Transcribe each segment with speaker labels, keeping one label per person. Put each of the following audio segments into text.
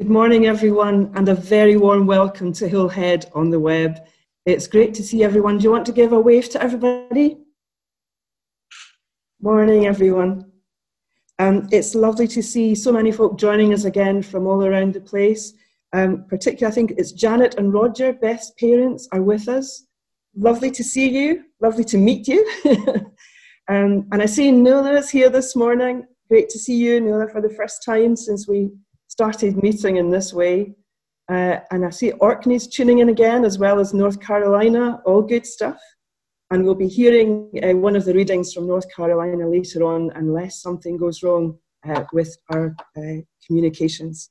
Speaker 1: Good morning, everyone, and a very warm welcome to Hillhead on the web. It's great to see everyone. Do you want to give a wave to everybody? Morning, everyone. Um, it's lovely to see so many folk joining us again from all around the place. Um, particularly, I think it's Janet and Roger, Beth's parents, are with us. Lovely to see you. Lovely to meet you. um, and I see Nuala is here this morning. Great to see you, Nuala, for the first time since we started meeting in this way. Uh, and I see Orkney's tuning in again, as well as North Carolina, all good stuff. And we'll be hearing uh, one of the readings from North Carolina later on, unless something goes wrong uh, with our uh, communications.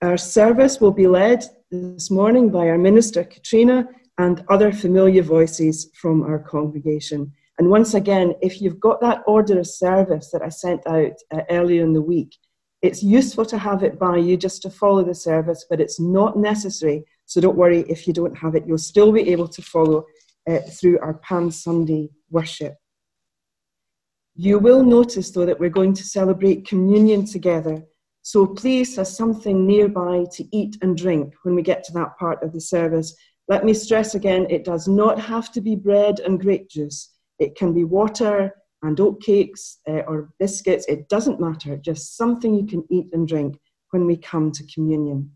Speaker 1: Our service will be led this morning by our minister, Katrina, and other familiar voices from our congregation. And once again, if you've got that order of service that I sent out uh, earlier in the week, it's useful to have it by you just to follow the service, but it's not necessary. So don't worry if you don't have it. You'll still be able to follow uh, through our Palm Sunday worship. You will notice, though, that we're going to celebrate communion together. So please have something nearby to eat and drink when we get to that part of the service. Let me stress again it does not have to be bread and grape juice, it can be water, and oatcakes uh, or biscuits, it doesn't matter, just something you can eat and drink when we come to communion.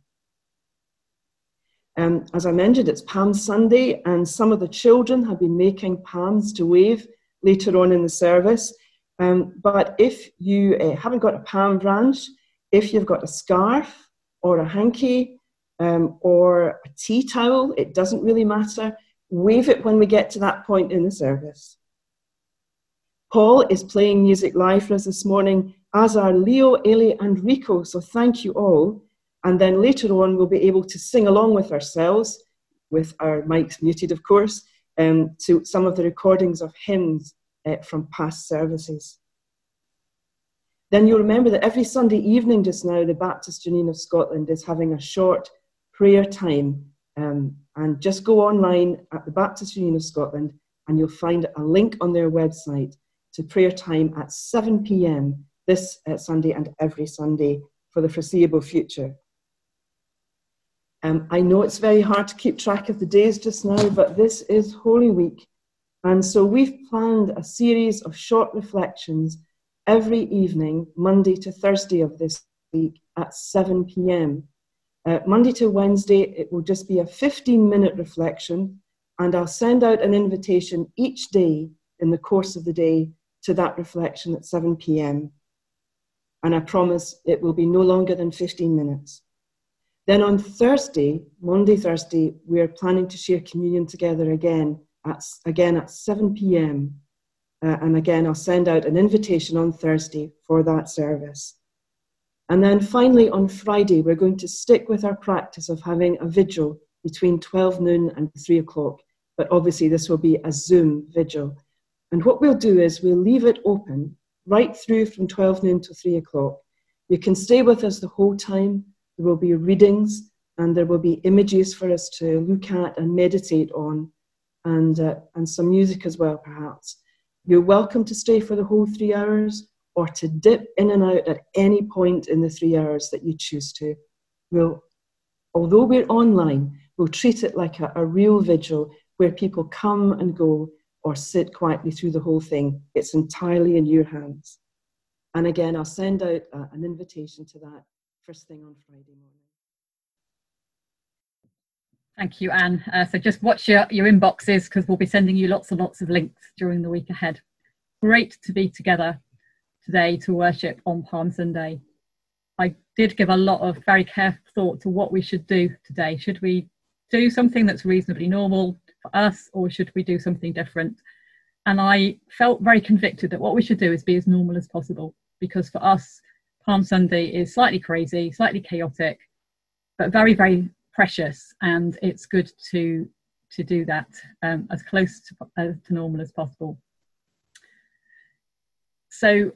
Speaker 1: Um, as I mentioned, it's Palm Sunday, and some of the children have been making palms to wave later on in the service. Um, but if you uh, haven't got a palm branch, if you've got a scarf or a hanky um, or a tea towel, it doesn't really matter. Wave it when we get to that point in the service. Paul is playing music live for us this morning, as are Leo, Eli, and Rico. So thank you all. And then later on, we'll be able to sing along with ourselves, with our mics muted, of course, um, to some of the recordings of hymns uh, from past services. Then you'll remember that every Sunday evening just now, the Baptist Union of Scotland is having a short prayer time. Um, and just go online at the Baptist Union of Scotland and you'll find a link on their website to prayer time at 7 p.m. this uh, Sunday and every Sunday for the foreseeable future. Um, I know it's very hard to keep track of the days just now, but this is Holy Week. And so we've planned a series of short reflections every evening, Monday to Thursday of this week at 7 p.m. Uh, Monday to Wednesday, it will just be a 15 minute reflection, and I'll send out an invitation each day in the course of the day to that reflection at 7 p.m. And I promise it will be no longer than 15 minutes. Then on Thursday, Monday, Thursday, we are planning to share communion together again at, again at 7 p.m. Uh, and again, I'll send out an invitation on Thursday for that service. And then finally, on Friday, we're going to stick with our practice of having a vigil between 12 noon and 3 o'clock. But obviously, this will be a Zoom vigil. And what we'll do is we'll leave it open right through from 12 noon to 3 o'clock. You can stay with us the whole time. There will be readings and there will be images for us to look at and meditate on, and, uh, and some music as well, perhaps. You're welcome to stay for the whole three hours or to dip in and out at any point in the three hours that you choose to. We'll, although we're online, we'll treat it like a, a real vigil where people come and go or sit quietly through the whole thing. It's entirely in your hands. And again, I'll send out uh, an invitation to that first thing on Friday morning.
Speaker 2: Thank you, Anne. Uh, so just watch your, your inboxes because we'll be sending you lots and lots of links during the week ahead. Great to be together today to worship on Palm Sunday. I did give a lot of very careful thought to what we should do today. Should we do something that's reasonably normal for us, or should we do something different? And I felt very convicted that what we should do is be as normal as possible, because for us, Palm Sunday is slightly crazy, slightly chaotic, but very, very precious, and it's good to to do that um, as close to, uh, to normal as possible. So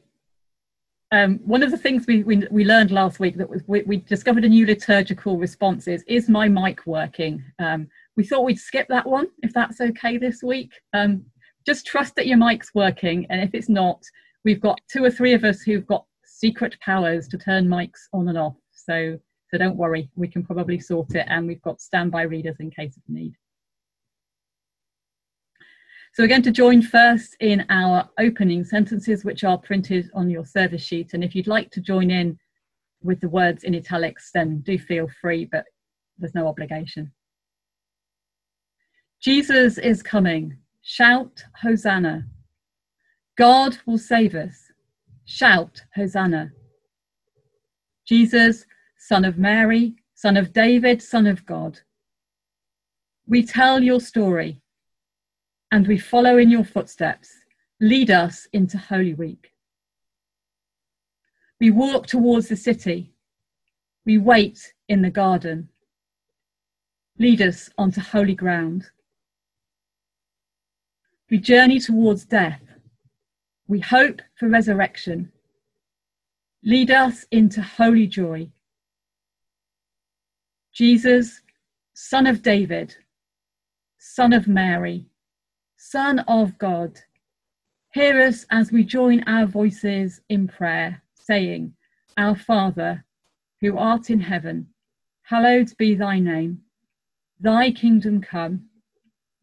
Speaker 2: um, one of the things we, we, we, learned last week that we, we, discovered a new liturgical response is, is my mic working? Um, we thought we'd skip that one if that's okay this week. Um, just trust that your mic's working, and if it's not, we've got two or three of us who've got secret powers to turn mics on and off. So So don't worry, we can probably sort it, and we've got standby readers in case of need. So we're going to join first in our opening sentences, which are printed on your service sheet. And if you'd like to join in with the words in italics, then do feel free, but there's no obligation. Jesus is coming. Shout Hosanna. God will save us. Shout Hosanna. Jesus, Son of Mary, Son of David, Son of God. We tell your story and we follow in your footsteps. Lead us into Holy Week. We walk towards the city. We wait in the garden. Lead us onto holy ground. We journey towards death. We hope for resurrection. Lead us into holy joy. Jesus, Son of David, Son of Mary, Son of God, hear us as we join our voices in prayer, saying, Our Father, who art in heaven, hallowed be thy name. Thy kingdom come,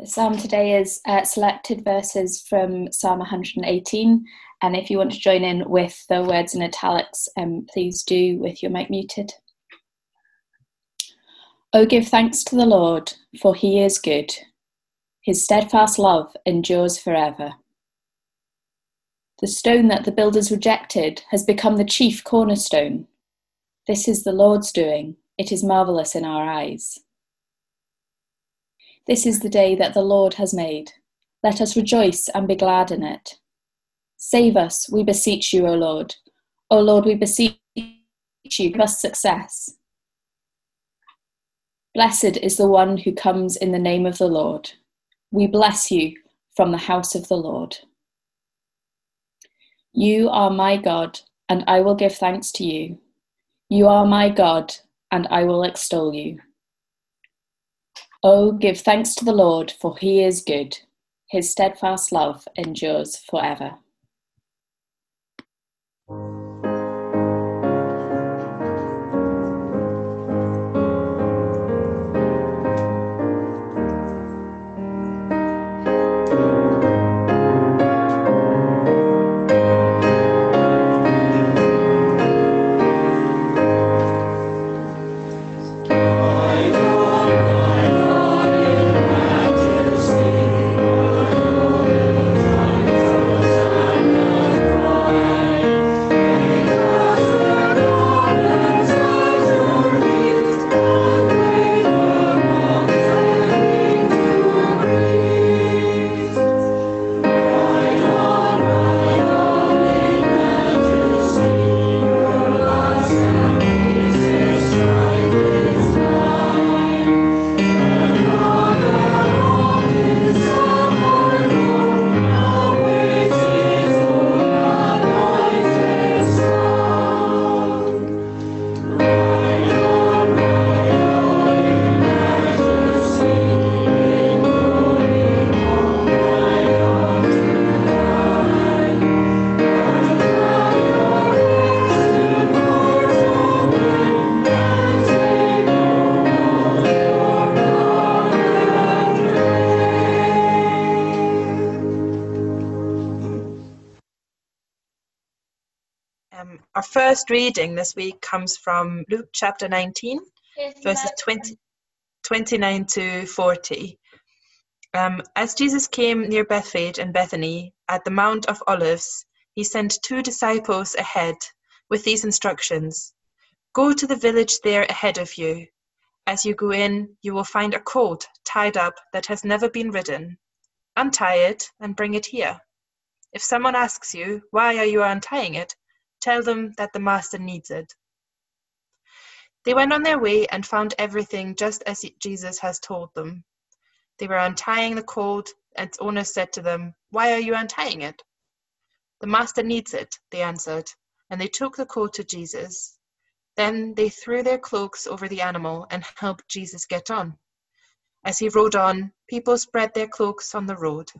Speaker 3: The psalm today is uh, selected verses from Psalm 118. And if you want to join in with the words in italics, um, please do with your mic muted. Oh, give thanks to the Lord, for he is good. His steadfast love endures forever. The stone that the builders rejected has become the chief cornerstone. This is the Lord's doing. It is marvelous in our eyes. This is the day that the Lord has made. Let us rejoice and be glad in it. Save us, we beseech you, O Lord. O Lord, we beseech you, give us success. Blessed is the one who comes in the name of the Lord. We bless you from the house of the Lord. You are my God, and I will give thanks to you. You are my God, and I will extol you. Oh, give thanks to the Lord, for he is good. His steadfast love endures forever.
Speaker 4: First reading this week comes from Luke chapter 19, verses 20, 29 to 40. Um, as Jesus came near Bethphage and Bethany at the Mount of Olives, he sent two disciples ahead with these instructions Go to the village there ahead of you. As you go in, you will find a colt tied up that has never been ridden. Untie it and bring it here. If someone asks you, Why are you untying it? Tell them that the Master needs it. They went on their way and found everything just as Jesus has told them. They were untying the colt, and its owner said to them, Why are you untying it? The master needs it, they answered, and they took the colt to Jesus. Then they threw their cloaks over the animal and helped Jesus get on. As he rode on, people spread their cloaks on the road.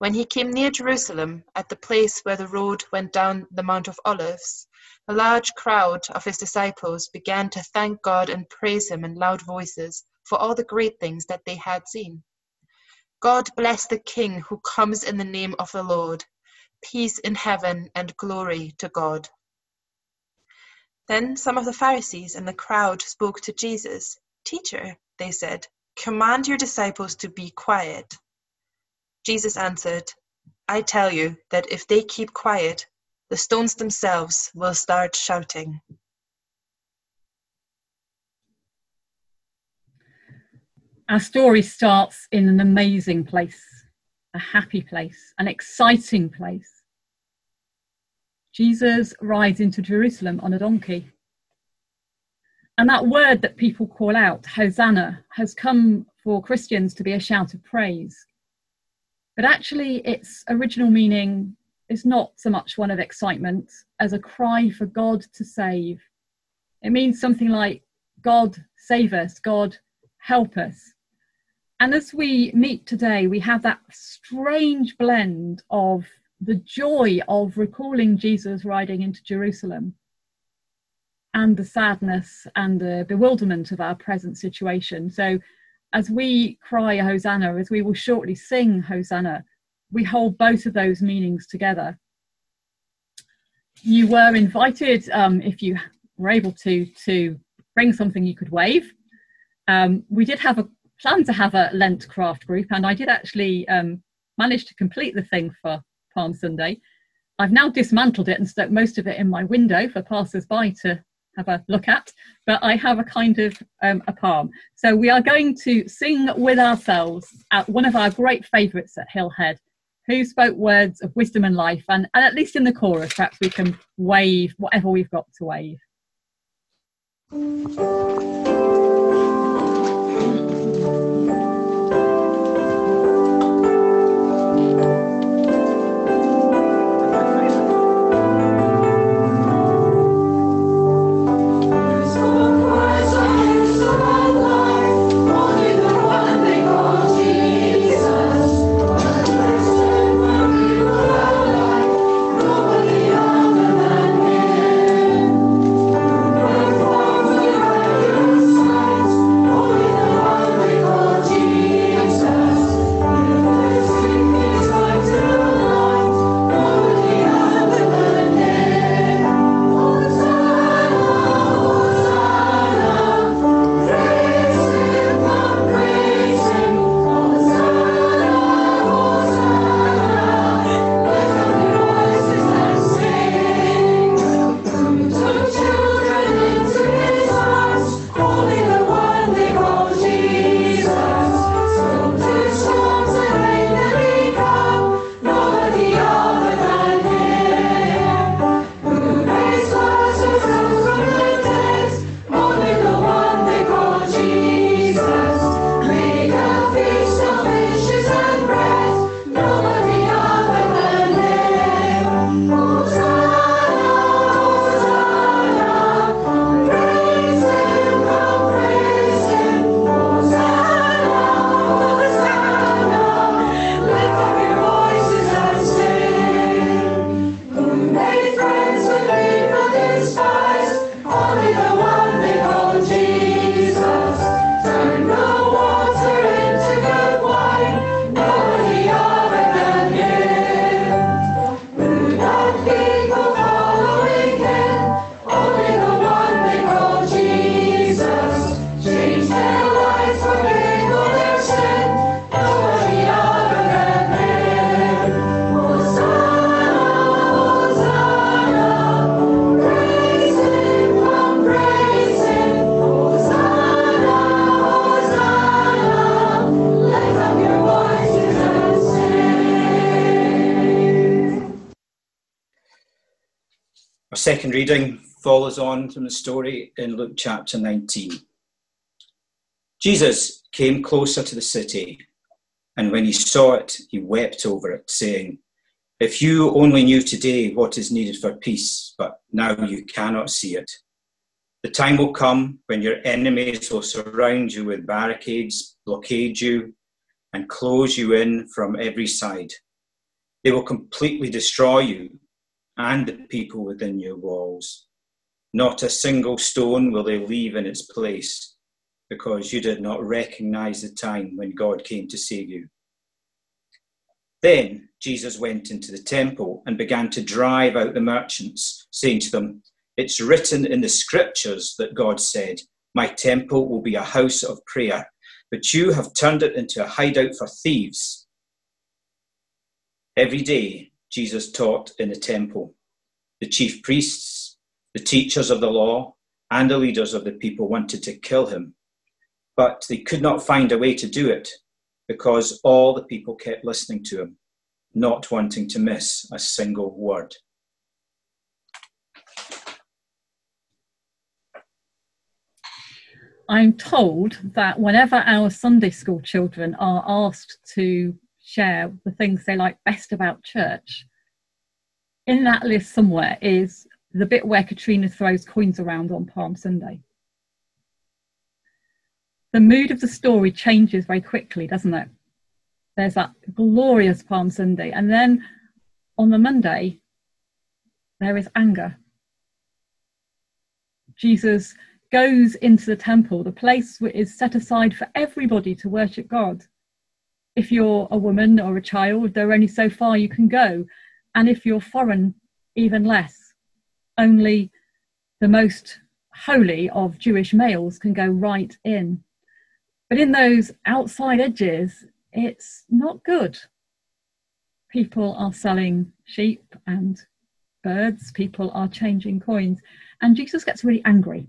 Speaker 4: When he came near Jerusalem, at the place where the road went down the Mount of Olives, a large crowd of his disciples began to thank God and praise him in loud voices for all the great things that they had seen. God bless the King who comes in the name of the Lord. Peace in heaven and glory to God. Then some of the Pharisees and the crowd spoke to Jesus. Teacher, they said, command your disciples to be quiet. Jesus answered, I tell you that if they keep quiet, the stones themselves will start shouting.
Speaker 2: Our story starts in an amazing place, a happy place, an exciting place. Jesus rides into Jerusalem on a donkey. And that word that people call out, Hosanna, has come for Christians to be a shout of praise. But actually, its original meaning is not so much one of excitement as a cry for God to save. It means something like, God, save us, God, help us. And as we meet today, we have that strange blend of the joy of recalling Jesus riding into Jerusalem and the sadness and the bewilderment of our present situation. So, as we cry Hosanna, as we will shortly sing Hosanna, we hold both of those meanings together. You were invited, um, if you were able to, to bring something you could wave. Um, we did have a plan to have a Lent craft group, and I did actually um, manage to complete the thing for Palm Sunday. I've now dismantled it and stuck most of it in my window for passers-by to have a look at, but I have a kind of um, a palm. So we are going to sing with ourselves at one of our great favourites at Hillhead, who spoke words of wisdom and life, and, and at least in the chorus, perhaps we can wave whatever we've got to wave.
Speaker 5: Second reading follows on from the story in Luke chapter 19. Jesus came closer to the city, and when he saw it, he wept over it, saying, If you only knew today what is needed for peace, but now you cannot see it. The time will come when your enemies will surround you with barricades, blockade you, and close you in from every side. They will completely destroy you and the people within your walls. Not a single stone will they leave in its place because you did not recognize the time when God came to save you. Then Jesus went into the temple and began to drive out the merchants, saying to them, It's written in the scriptures that God said, My temple will be a house of prayer, but you have turned it into a hideout for thieves. Every day, Jesus taught in the temple. The chief priests, the teachers of the law, and the leaders of the people wanted to kill him, but they could not find a way to do it because all the people kept listening to him, not wanting to miss a single word.
Speaker 2: I'm told that whenever our Sunday school children are asked to share the things they like best about church, in that list somewhere is the bit where Katrina throws coins around on Palm Sunday. The mood of the story changes very quickly, doesn't it? There's that glorious Palm Sunday, and then on the Monday, there is anger. Jesus goes into the temple, the place is set aside for everybody to worship God. If you're a woman or a child, there are only so far you can go. And if you're foreign, even less. Only the most holy of Jewish males can go right in. But in those outside edges, it's not good. People are selling sheep and birds, people are changing coins, and Jesus gets really angry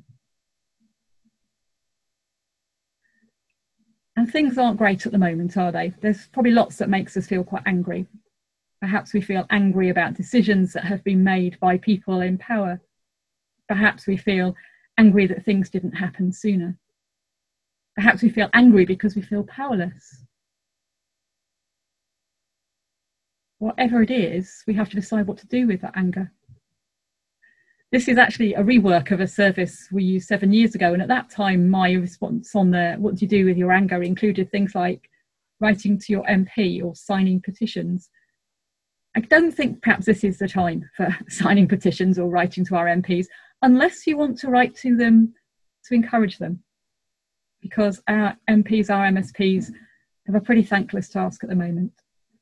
Speaker 2: And things aren't great at the moment, are they? There's probably lots that makes us feel quite angry. Perhaps we feel angry about decisions that have been made by people in power. Perhaps we feel angry that things didn't happen sooner. Perhaps we feel angry because we feel powerless. Whatever it is, we have to decide what to do with that anger. This is actually a rework of a service we used seven years ago. And at that time, my response on the what do you do with your anger included things like writing to your MP or signing petitions. I don't think perhaps this is the time for signing petitions or writing to our MPs, unless you want to write to them to encourage them. Because our MPs, our MSPs, have a pretty thankless task at the moment.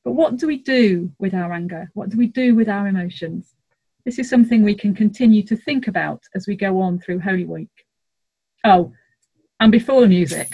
Speaker 2: But what do we do with our anger? What do we do with our emotions? This is something we can continue to think about as we go on through Holy Week. Oh, and before the music,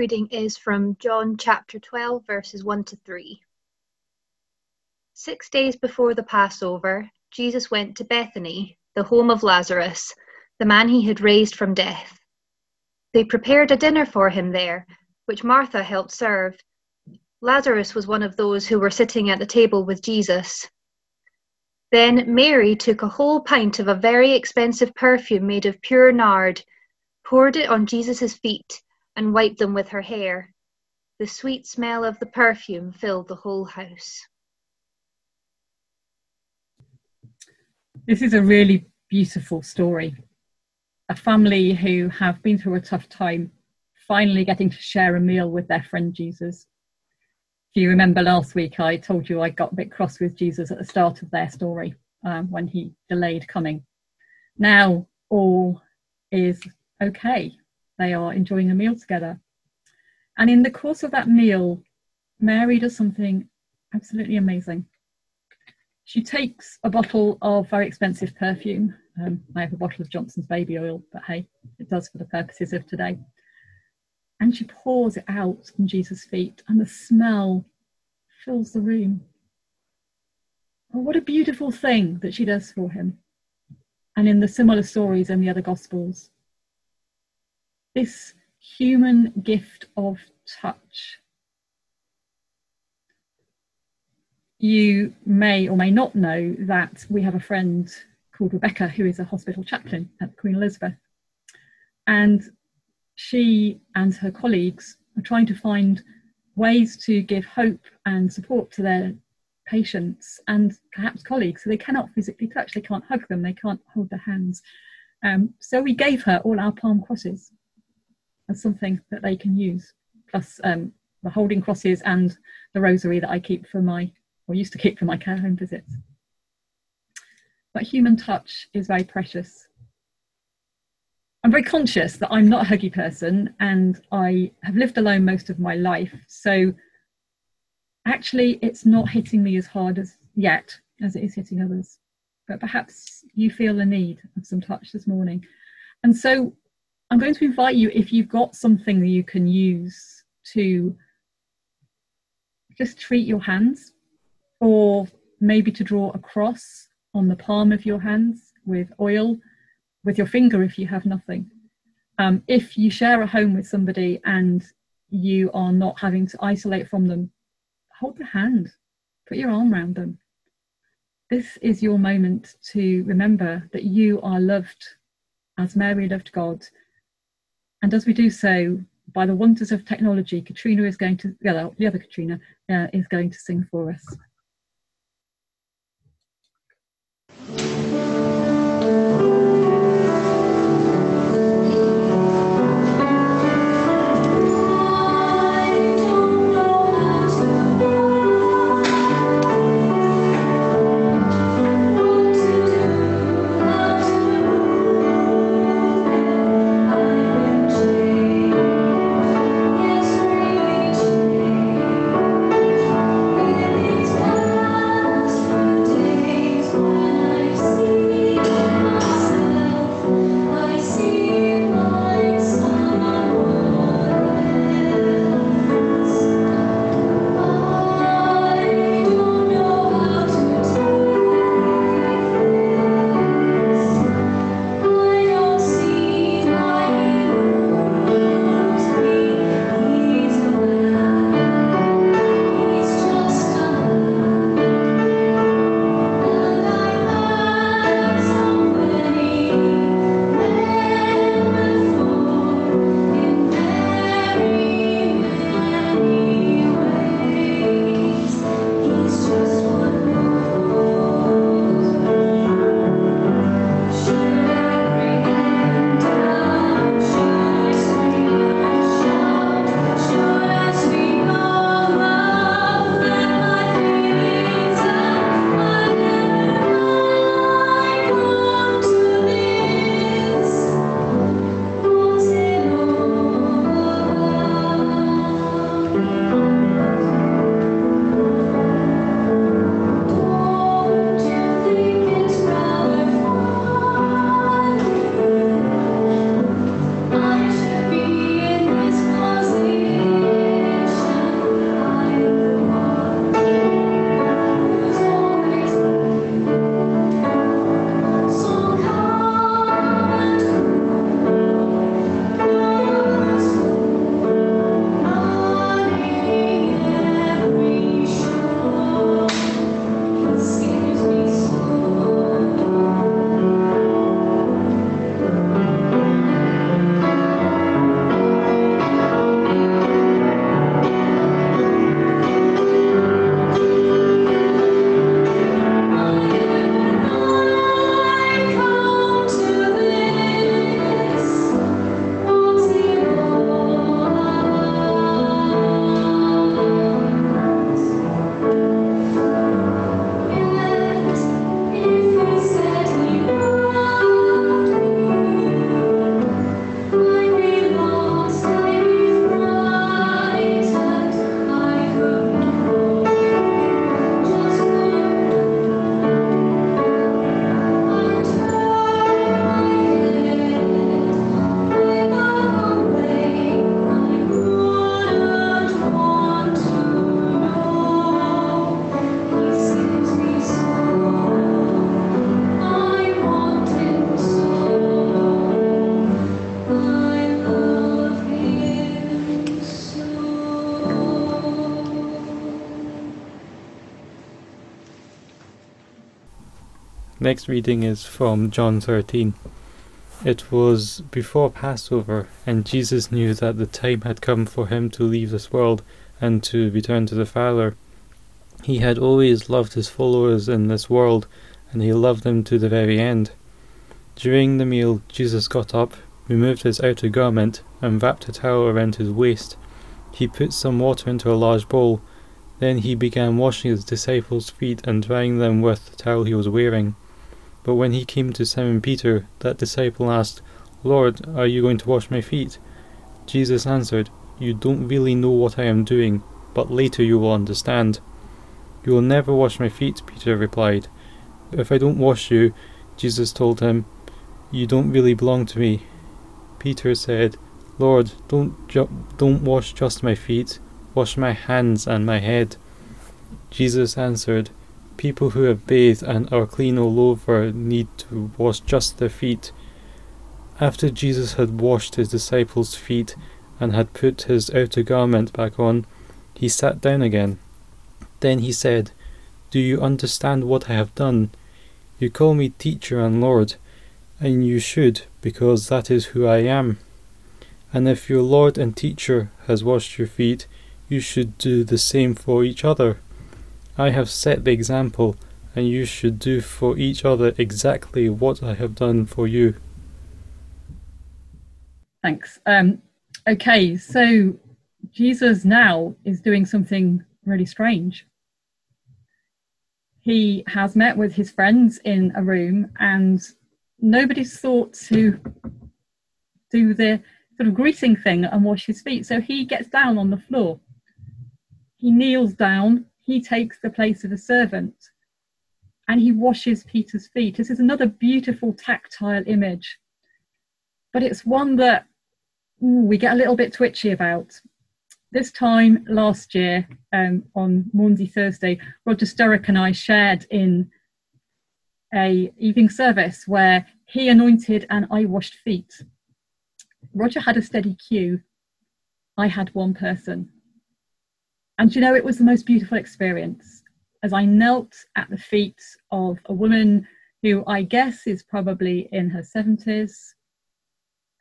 Speaker 6: reading is from John chapter 12, verses 1 to 3. Six days before the Passover, Jesus went to Bethany, the home of Lazarus, the man he had raised from death. They prepared a dinner for him there, which Martha helped serve. Lazarus was one of those who were sitting at the table with Jesus. Then Mary took a whole pint of a very expensive perfume made of pure nard, poured it on Jesus' feet, and wiped them with her hair. The sweet smell of the perfume filled the whole house.
Speaker 2: This is a really beautiful story. A family who have been through a tough time finally getting to share a meal with their friend Jesus. If you remember last week, I told you I got a bit cross with Jesus at the start of their story um, when he delayed coming. Now all is okay. They are enjoying a meal together. And in the course of that meal, Mary does something absolutely amazing. She takes a bottle of very expensive perfume. Um, I have a bottle of Johnson's baby oil, but hey, it does for the purposes of today and she pours it out on Jesus' feet, and the smell fills the room. Oh, what a beautiful thing that she does for him. And in the similar stories in the other Gospels, this human gift of touch. You may or may not know that we have a friend called Rebecca who is a hospital chaplain at Queen Elizabeth. And she and her colleagues are trying to find ways to give hope and support to their patients and perhaps colleagues. So they cannot physically touch, they can't hug them, they can't hold their hands. Um, so we gave her all our palm crosses as something that they can use, plus um, the holding crosses and the rosary that I keep for my, or used to keep for my care home visits. But human touch is very precious I'm very conscious that I'm not a huggy person and I have lived alone most of my life. So actually, it's not hitting me as hard as yet as it is hitting others. But perhaps you feel the need of some touch this morning. And so I'm going to invite you, if you've got something that you can use to just treat your hands, or maybe to draw a cross on the palm of your hands with oil with your finger if you have nothing. Um, if you share a home with somebody and you are not having to isolate from them, hold their hand, put your arm around them. This is your moment to remember that you are loved as Mary loved God. And as we do so, by the wonders of technology, Katrina is going to, yeah, the other Katrina uh, is going to sing for us.
Speaker 7: Next reading is from John 13. It was before Passover, and Jesus knew that the time had come for him to leave this world and to return to the Father. He had always loved his followers in this world, and he loved them to the very end. During the meal, Jesus got up, removed his outer garment, and wrapped a towel around his waist. He put some water into a large bowl. Then he began washing his disciples' feet and drying them with the towel he was wearing. But when he came to Simon Peter, that disciple asked, Lord, are you going to wash my feet? Jesus answered, You don't really know what I am doing, but later you will understand. You will never wash my feet, Peter replied. If I don't wash you, Jesus told him, you don't really belong to me. Peter said, Lord, don't, ju- don't wash just my feet, wash my hands and my head. Jesus answered, People who have bathed and are clean all over need to wash just their feet. After Jesus had washed his disciples' feet and had put his outer garment back on, he sat down again. Then he said, Do you understand what I have done? You call me teacher and Lord, and you should, because that is who I am. And if your Lord and teacher has washed your feet, you should do the same for each other. I have set the example, and you should do for each other exactly what I have done for you.
Speaker 2: Thanks. Um, okay, so Jesus now is doing something really strange. He has met with his friends in a room, and nobody's thought to do the sort of greeting thing and wash his feet. So he gets down on the floor. He kneels down he takes the place of a servant and he washes Peter's feet. This is another beautiful tactile image, but it's one that ooh, we get a little bit twitchy about. This time last year, um, on Maundy Thursday, Roger Sturrock and I shared in a evening service where he anointed and I washed feet. Roger had a steady queue. I had one person. And you know, it was the most beautiful experience as I knelt at the feet of a woman who I guess is probably in her 70s,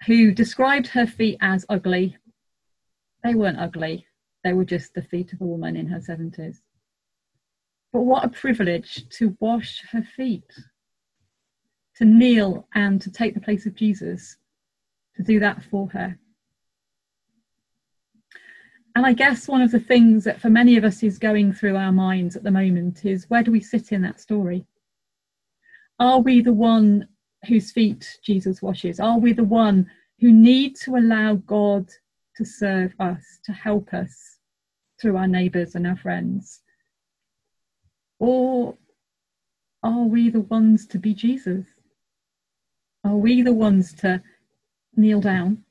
Speaker 2: who described her feet as ugly. They weren't ugly, they were just the feet of a woman in her 70s. But what a privilege to wash her feet, to kneel and to take the place of Jesus, to do that for her. And I guess one of the things that for many of us is going through our minds at the moment is where do we sit in that story? Are we the one whose feet Jesus washes? Are we the one who need to allow God to serve us, to help us through our neighbours and our friends? Or are we the ones to be Jesus? Are we the ones to kneel down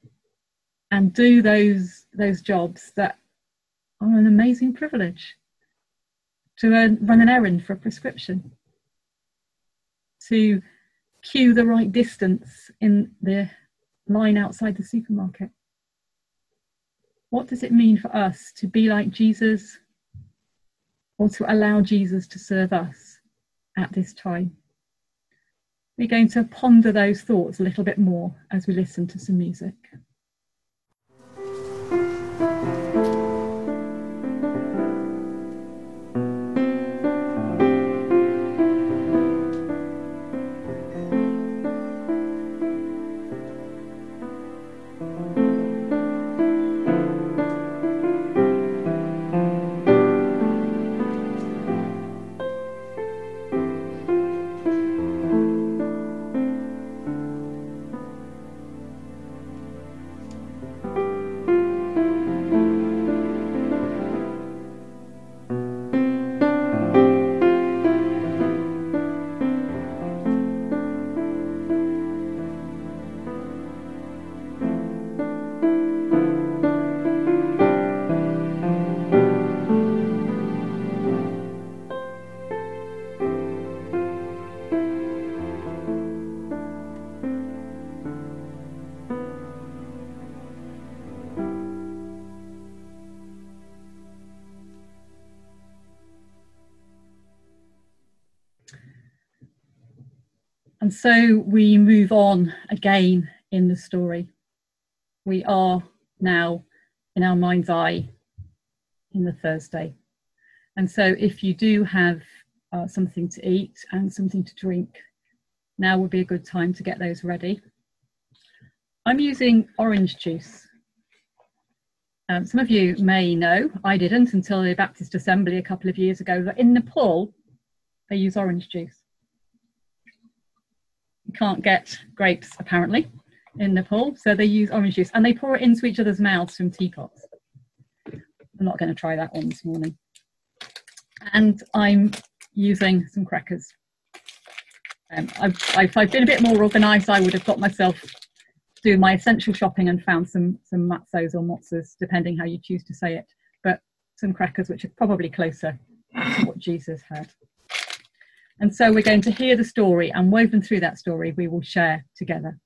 Speaker 2: and do those those jobs that are an amazing privilege to run an errand for a prescription to queue the right distance in the line outside the supermarket. What does it mean for us to be like jesus or to allow jesus to serve us at this time? We're going to ponder those thoughts a little bit more as we listen to some music And so we move on again in the story. We are now in our mind's eye in the Thursday. And so if you do have uh, something to eat and something to drink, now would be a good time to get those ready. I'm using orange juice. Um, some of you may know, I didn't until the Baptist Assembly a couple of years ago, that in Nepal they use orange juice. Can't get grapes apparently in Nepal, so they use orange juice and they pour it into each other's mouths from teapots. I'm not going to try that one this morning. And I'm using some crackers. Um, I've, if I've been a bit more organised, I would have got myself do my essential shopping and found some some matzos or motzas, depending how you choose to say it. But some crackers, which are probably closer to what Jesus had. And so we're going to hear the story, and woven through that story, we will share together.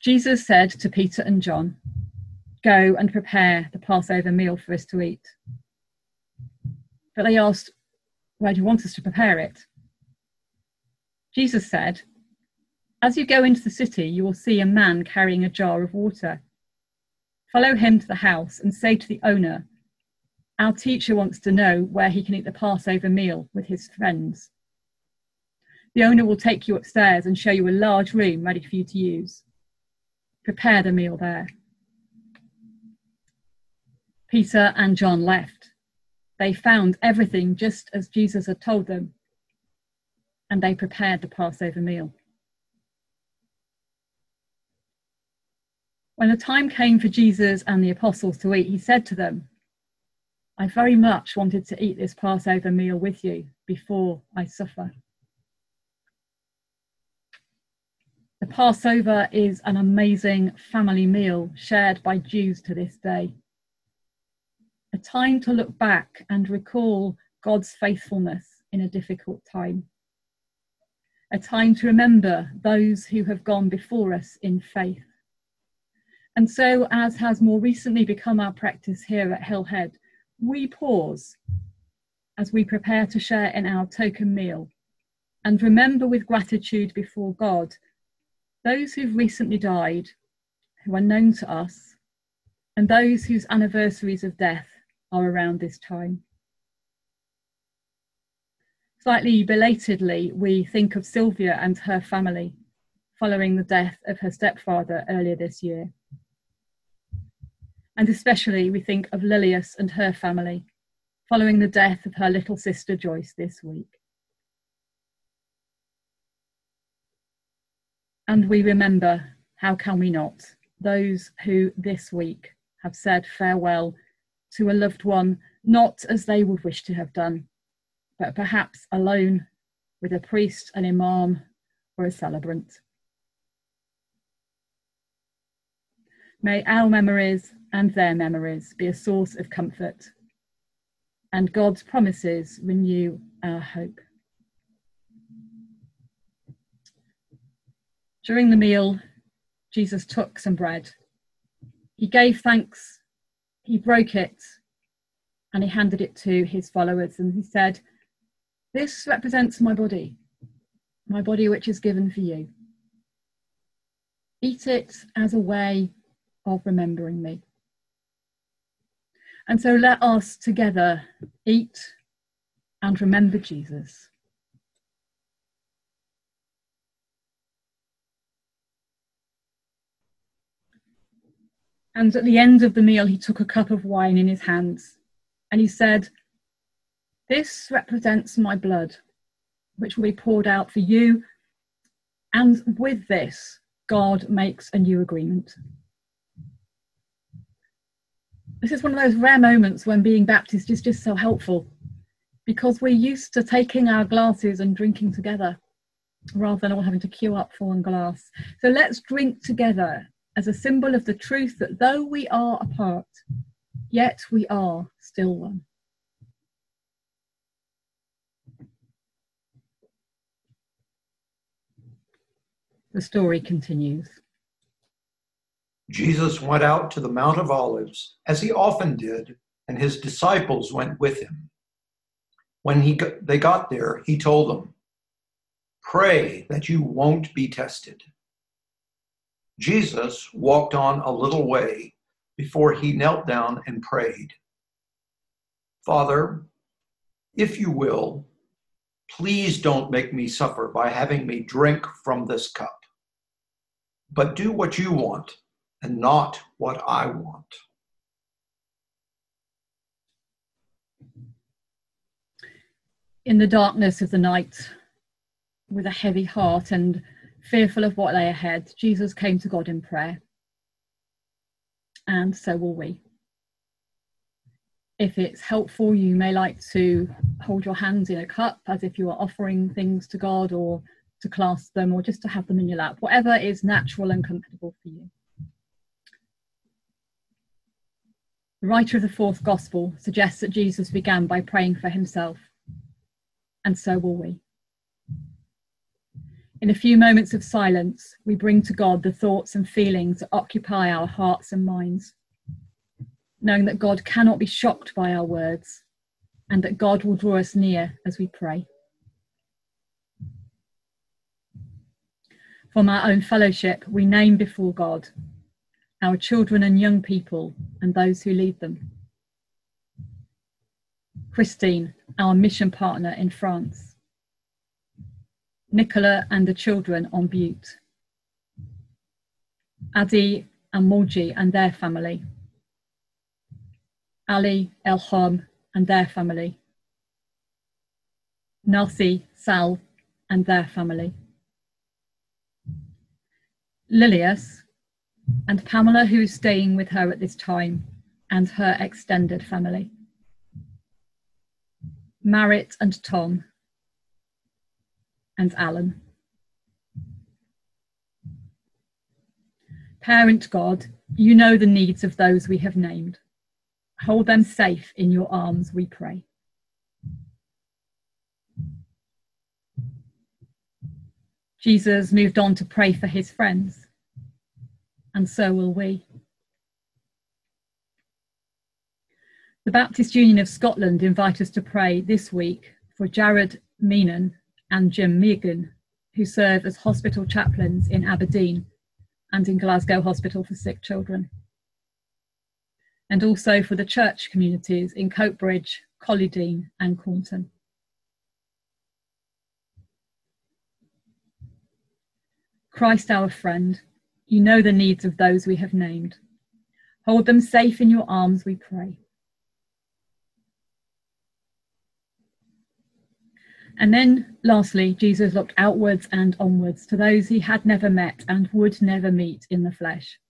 Speaker 2: Jesus said to Peter and John, Go and prepare the Passover meal for us to eat. But they asked, Where do you want us to prepare it? Jesus said, As you go into the city, you will see a man carrying a jar of water. Follow him to the house and say to the owner, Our teacher wants to know where he can eat the Passover meal with his friends. The owner will take you upstairs and show you a large room ready for you to use. Prepare the meal there. Peter and John left. They found everything just as Jesus had told them, and they prepared the Passover meal. When the time came for Jesus and the apostles to eat, he said to them, I very much wanted to eat this Passover meal with you before I suffer. The Passover is an amazing family meal shared by Jews to this day a time to look back and recall God's faithfulness in a difficult time, a time to remember those who have gone before us in faith. And so, as has more recently become our practice here at Hillhead, we pause as we prepare to share in our token meal and remember with gratitude before God those who've recently died, who are known to us, and those whose anniversaries of death are around this time. Slightly belatedly, we think of Sylvia and her family following the death of her stepfather earlier this year. And especially, we think of Lilias and her family following the death of her little sister Joyce this week. And we remember, how can we not, those who this week have said farewell to a loved one, not as they would wish to have done, but perhaps alone with a priest, an imam, or a celebrant. May our memories and their memories be a source of comfort, and God's promises renew our hope. During the meal, Jesus took some bread. He gave thanks he broke it and he handed it to his followers and he said, This represents my body, my body which is given for you. Eat it as a way of remembering me. And so let us together eat and remember Jesus. And at the end of the meal, he took a cup of wine in his hands and he said, This represents my blood, which will be poured out for you. And with this, God makes a new agreement. This is one of those rare moments when being Baptist is just so helpful because we're used to taking our glasses and drinking together rather than all having to queue up for one glass. So let's drink together as a symbol of the truth that though we are apart, yet we are still one. The story continues.
Speaker 8: Jesus went out to the Mount of Olives, as he often did, and his disciples went with him. When he they got there, he told them, Pray that you won't be tested. Jesus walked on a little way before he knelt down and prayed. Father, if you will, please don't make me suffer by having me drink from this cup, but do what you want and not what I want.
Speaker 2: In the darkness of the night, with a heavy heart and fearful of what lay ahead, Jesus came to God in prayer. And so will we. If it's helpful, you may like to hold your hands in a cup as if you are offering things to God or to clasp them or just to have them in your lap, whatever is natural and comfortable for you. The writer of the fourth gospel suggests that Jesus began by praying for himself, and so will we. In a few moments of silence, we bring to God the thoughts and feelings that occupy our hearts and minds, knowing that God cannot be shocked by our words and that God will draw us near as we pray. From our own fellowship, we name before God our children and young people and those who lead them. Christine, our mission partner in France. Nicola and the children on Bute. Adi and Moji and their family. Ali Elham and their family. Nasi Sal and their family. Lilias and Pamela, who is staying with her at this time, and her extended family. Marit and Tom, and Alan. Parent God, you know the needs of those we have named. Hold them safe in your arms, we pray. Jesus moved on to pray for his friends, and so will we. The Baptist Union of Scotland invite us to pray this week for Jared Meenan and Jim Megan, who serve as hospital chaplains in Aberdeen and in Glasgow Hospital for Sick Children. And also for the church communities in Coatbridge, Collydean, and Cornton. Christ, our friend, you know the needs of those we have named. Hold them safe in your arms, we pray. And then, lastly, Jesus looked outwards and onwards to those he had never met and would never meet in the flesh,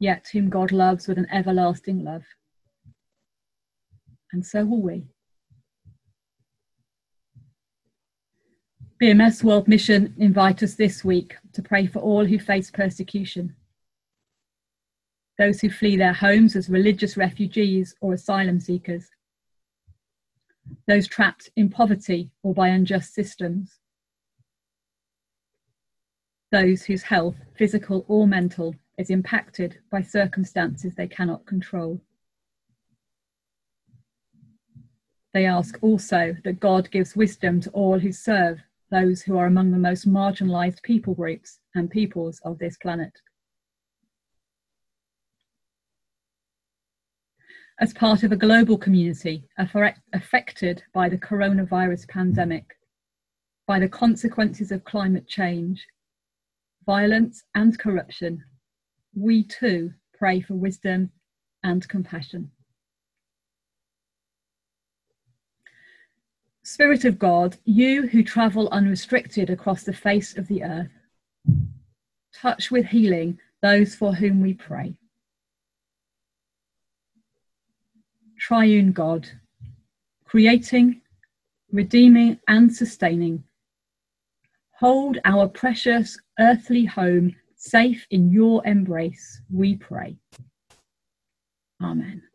Speaker 2: yet whom God loves with an everlasting love. And so will we. BMS World Mission invite us this week to pray for all who face persecution. Those who flee their homes as religious refugees or asylum seekers those trapped in poverty or by unjust systems, those whose health, physical or mental, is impacted by circumstances they cannot control. They ask also that God gives wisdom to all who serve those who are among the most marginalised people groups and peoples of this planet. as part of a global community affected by the coronavirus pandemic, by the consequences of climate change, violence, and corruption, we too pray for wisdom and compassion. Spirit of God, you who travel unrestricted across the face of the earth, touch with healing those for whom we pray. triune God, creating, redeeming, and sustaining. Hold our precious earthly home safe in your embrace, we pray. Amen.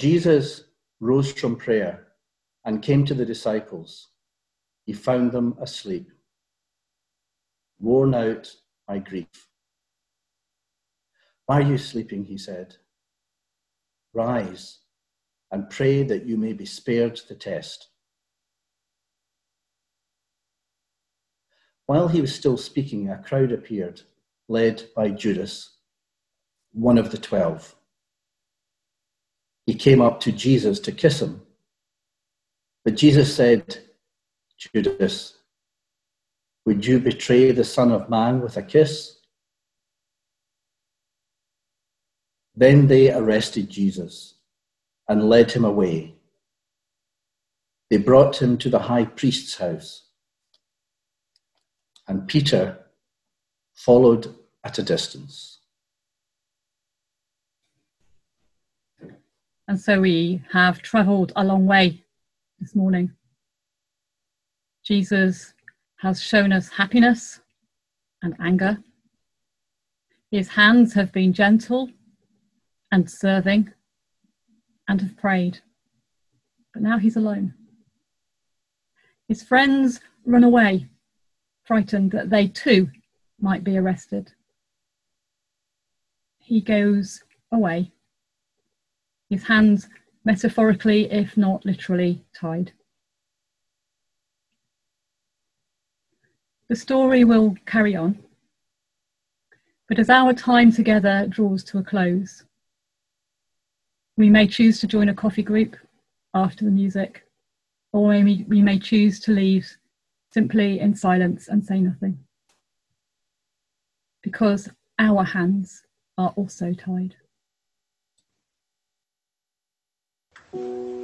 Speaker 9: Jesus rose from prayer and came to the disciples, he found them asleep, worn out by grief. Why are you sleeping? He said. Rise and pray that you may be spared the test. While he was still speaking, a crowd appeared, led by Judas, one of the twelve. He came up to Jesus to kiss him. But Jesus said, Judas, would you betray the Son of Man with a kiss? Then they arrested Jesus and led him away. They brought him to the high priest's house and Peter followed at a distance.
Speaker 2: And so we have travelled a long way this morning. Jesus has shown us happiness and anger. His hands have been gentle and serving and have prayed. But now he's alone. His friends run away frightened that they too might be arrested. He goes away, his hands metaphorically, if not literally, tied. The story will carry on, but as our time together draws to a close, we may choose to join a coffee group after the music, or we may choose to leave simply in silence and say nothing. Because our hands are also tied. Thank you.